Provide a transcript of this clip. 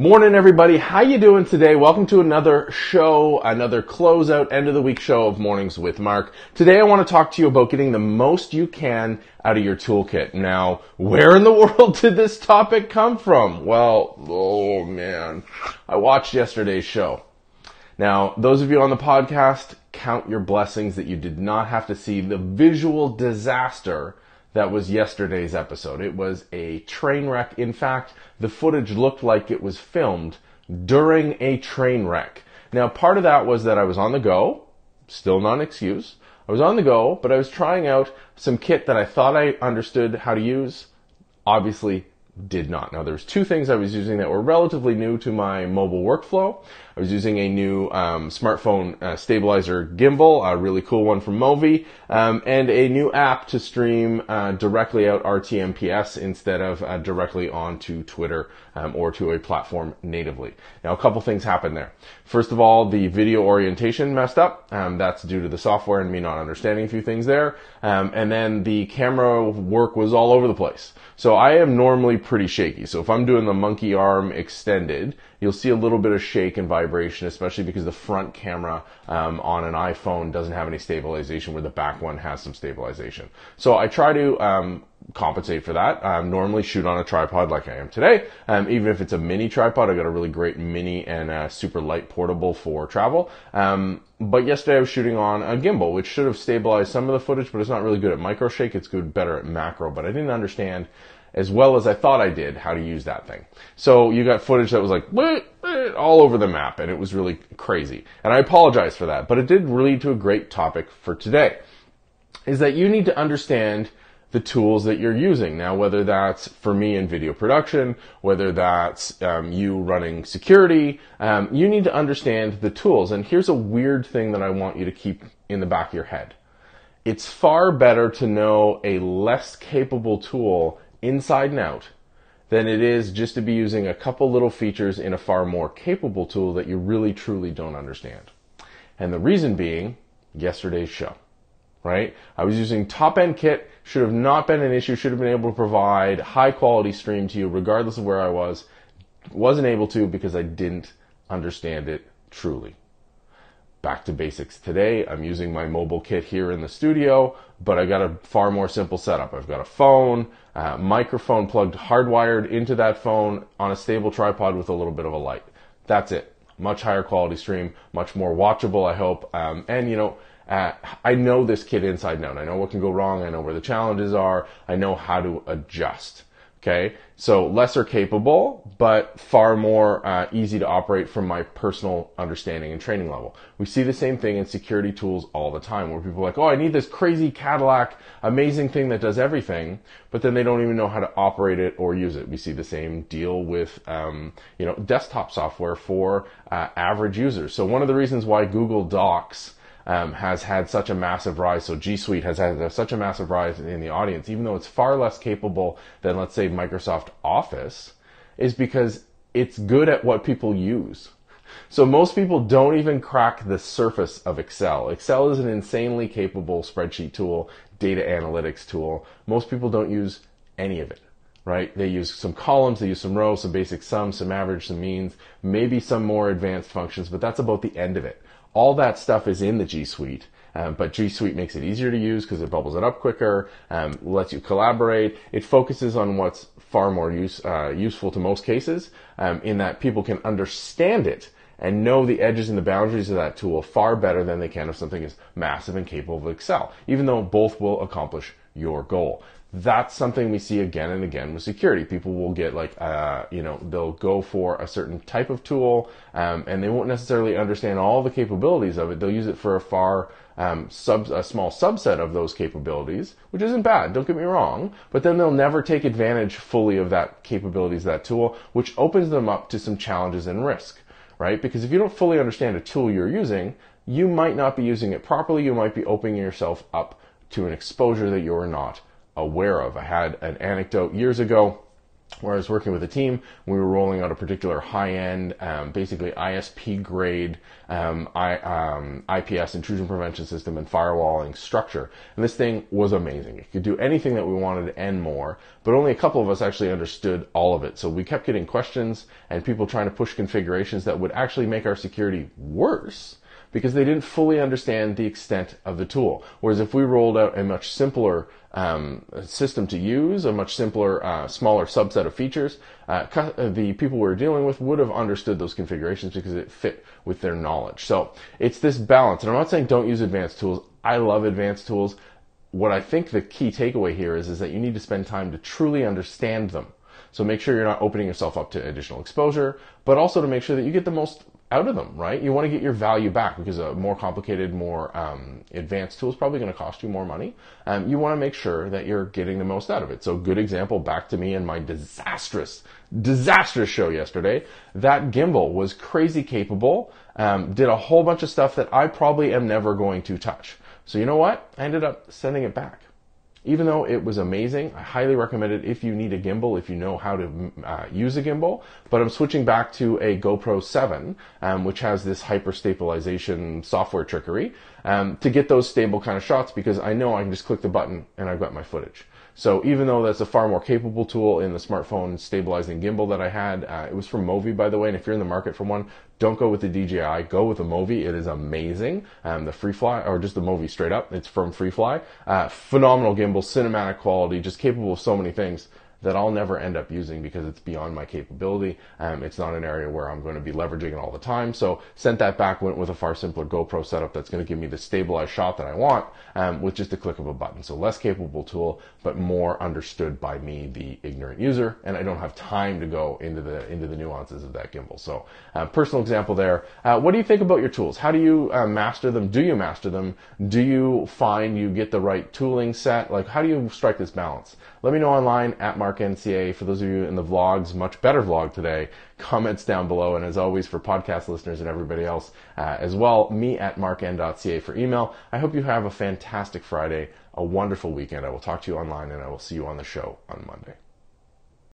Morning, everybody. How you doing today? Welcome to another show, another closeout end of the week show of Mornings with Mark. Today, I want to talk to you about getting the most you can out of your toolkit. Now, where in the world did this topic come from? Well, oh man, I watched yesterday's show. Now, those of you on the podcast, count your blessings that you did not have to see the visual disaster that was yesterday's episode. It was a train wreck. In fact, the footage looked like it was filmed during a train wreck. Now, part of that was that I was on the go, still not an excuse. I was on the go, but I was trying out some kit that I thought I understood how to use. Obviously, did not. Now, there's two things I was using that were relatively new to my mobile workflow. I was using a new um, smartphone uh, stabilizer gimbal, a really cool one from Movi, um, and a new app to stream uh, directly out RTMPS instead of uh, directly onto Twitter um, or to a platform natively. Now, a couple things happened there. First of all, the video orientation messed up. Um, that's due to the software and me not understanding a few things there. Um, and then the camera work was all over the place. So I am normally pretty shaky. So if I'm doing the monkey arm extended, you'll see a little bit of shake and vibration, especially because the front camera um, on an iPhone doesn't have any stabilization where the back one has some stabilization. So I try to um, compensate for that. Um, normally shoot on a tripod like I am today. Um, even if it's a mini tripod, I got a really great mini and a super light portable for travel. Um, but yesterday I was shooting on a gimbal, which should have stabilized some of the footage, but it's not really good at micro shake. It's good better at macro, but I didn't understand as well as I thought I did how to use that thing. So you got footage that was like all over the map and it was really crazy. And I apologize for that, but it did lead to a great topic for today. Is that you need to understand the tools that you're using. Now, whether that's for me in video production, whether that's um, you running security, um, you need to understand the tools. And here's a weird thing that I want you to keep in the back of your head. It's far better to know a less capable tool inside and out than it is just to be using a couple little features in a far more capable tool that you really truly don't understand. And the reason being yesterday's show, right? I was using top end kit, should have not been an issue, should have been able to provide high quality stream to you regardless of where I was. Wasn't able to because I didn't understand it truly back to basics today. I'm using my mobile kit here in the studio, but I've got a far more simple setup. I've got a phone, uh, microphone plugged hardwired into that phone on a stable tripod with a little bit of a light. That's it. Much higher quality stream, much more watchable, I hope. Um, and you know, uh, I know this kit inside and out. I know what can go wrong. I know where the challenges are. I know how to adjust. Okay, so lesser capable, but far more uh, easy to operate from my personal understanding and training level. We see the same thing in security tools all the time, where people are like, "Oh, I need this crazy Cadillac, amazing thing that does everything," but then they don't even know how to operate it or use it. We see the same deal with, um, you know, desktop software for uh, average users. So one of the reasons why Google Docs um, has had such a massive rise. So G Suite has had such a massive rise in the audience, even though it's far less capable than, let's say, Microsoft Office, is because it's good at what people use. So most people don't even crack the surface of Excel. Excel is an insanely capable spreadsheet tool, data analytics tool. Most people don't use any of it right? They use some columns, they use some rows, some basic sums, some average, some means, maybe some more advanced functions, but that's about the end of it. All that stuff is in the G Suite. Um, but G Suite makes it easier to use because it bubbles it up quicker, um, lets you collaborate. It focuses on what's far more use, uh, useful to most cases, um, in that people can understand it and know the edges and the boundaries of that tool far better than they can if something is massive and capable of Excel, even though both will accomplish your goal that's something we see again and again with security. People will get like, uh, you know, they'll go for a certain type of tool, um, and they won't necessarily understand all the capabilities of it. They'll use it for a far um, sub, a small subset of those capabilities, which isn't bad. Don't get me wrong, but then they'll never take advantage fully of that capabilities of that tool, which opens them up to some challenges and risk, right? Because if you don't fully understand a tool you're using, you might not be using it properly. You might be opening yourself up to an exposure that you're not aware of. I had an anecdote years ago where I was working with a team, we were rolling out a particular high-end, um, basically ISP grade um, I, um, IPS intrusion prevention system and firewalling structure. And this thing was amazing. It could do anything that we wanted and more, but only a couple of us actually understood all of it. So we kept getting questions and people trying to push configurations that would actually make our security worse because they didn't fully understand the extent of the tool. Whereas if we rolled out a much simpler um, system to use, a much simpler, uh, smaller subset of features, uh, uh, the people we were dealing with would have understood those configurations because it fit with their knowledge. So it's this balance. And I'm not saying don't use advanced tools. I love advanced tools. What I think the key takeaway here is, is that you need to spend time to truly understand them. So make sure you're not opening yourself up to additional exposure, but also to make sure that you get the most out of them, right? You want to get your value back because a more complicated, more um, advanced tool is probably going to cost you more money. Um, you want to make sure that you're getting the most out of it. So, good example back to me and my disastrous, disastrous show yesterday. That gimbal was crazy capable, um, did a whole bunch of stuff that I probably am never going to touch. So, you know what? I ended up sending it back even though it was amazing, I highly recommend it if you need a gimbal, if you know how to uh, use a gimbal. But I'm switching back to a GoPro 7, um, which has this hyper stabilization software trickery um, to get those stable kind of shots because I know I can just click the button and I've got my footage. So even though that's a far more capable tool in the smartphone stabilizing gimbal that I had, uh, it was from Movi by the way. And if you're in the market for one, don't go with the DJI. Go with the Movi. It is amazing. Um, the FreeFly or just the Movi straight up. It's from FreeFly. Uh, phenomenal gimbal, cinematic quality, just capable of so many things that I'll never end up using because it's beyond my capability. Um, it's not an area where I'm going to be leveraging it all the time. So sent that back, went with a far simpler GoPro setup that's going to give me the stabilized shot that I want um, with just a click of a button. So less capable tool, but more understood by me, the ignorant user, and I don't have time to go into the into the nuances of that gimbal. So uh, personal example there. Uh, what do you think about your tools? How do you uh, master them? Do you master them? Do you find you get the right tooling set? Like how do you strike this balance? Let me know online at Mark NCA. For those of you in the vlogs, much better vlog today. Comments down below, and as always for podcast listeners and everybody else uh, as well, me at markn.ca for email. I hope you have a fantastic Friday, a wonderful weekend. I will talk to you online, and I will see you on the show on Monday.